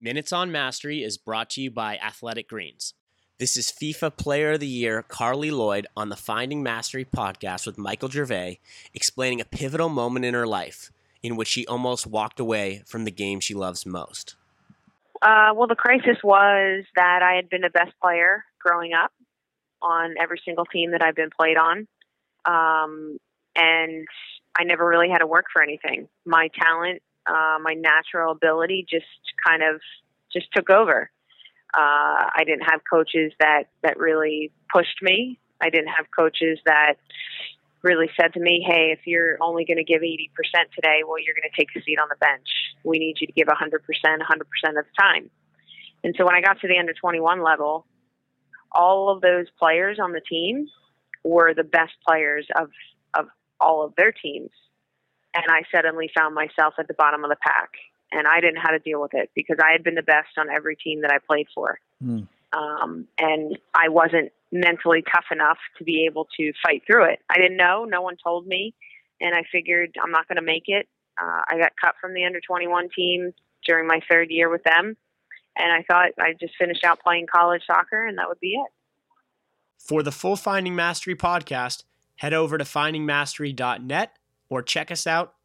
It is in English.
Minutes on Mastery is brought to you by Athletic Greens. This is FIFA Player of the Year Carli Lloyd on the Finding Mastery podcast with Michael Gervais, explaining a pivotal moment in her life in which she almost walked away from the game she loves most. Uh, well, the crisis was that I had been the best player growing up on every single team that I've been played on. Um, and I never really had to work for anything. My talent uh, my natural ability just kind of just took over. Uh, I didn't have coaches that that really pushed me. I didn't have coaches that really said to me, "Hey, if you're only going to give 80% today, well, you're going to take a seat on the bench. We need you to give 100%, 100% of the time." And so when I got to the under 21 level, all of those players on the team were the best players of of all of their teams and I suddenly found myself at the bottom of the pack. And I didn't know how to deal with it because I had been the best on every team that I played for. Mm. Um, and I wasn't mentally tough enough to be able to fight through it. I didn't know. No one told me. And I figured I'm not going to make it. Uh, I got cut from the under 21 team during my third year with them. And I thought I'd just finish out playing college soccer and that would be it. For the full Finding Mastery podcast, head over to findingmastery.net or check us out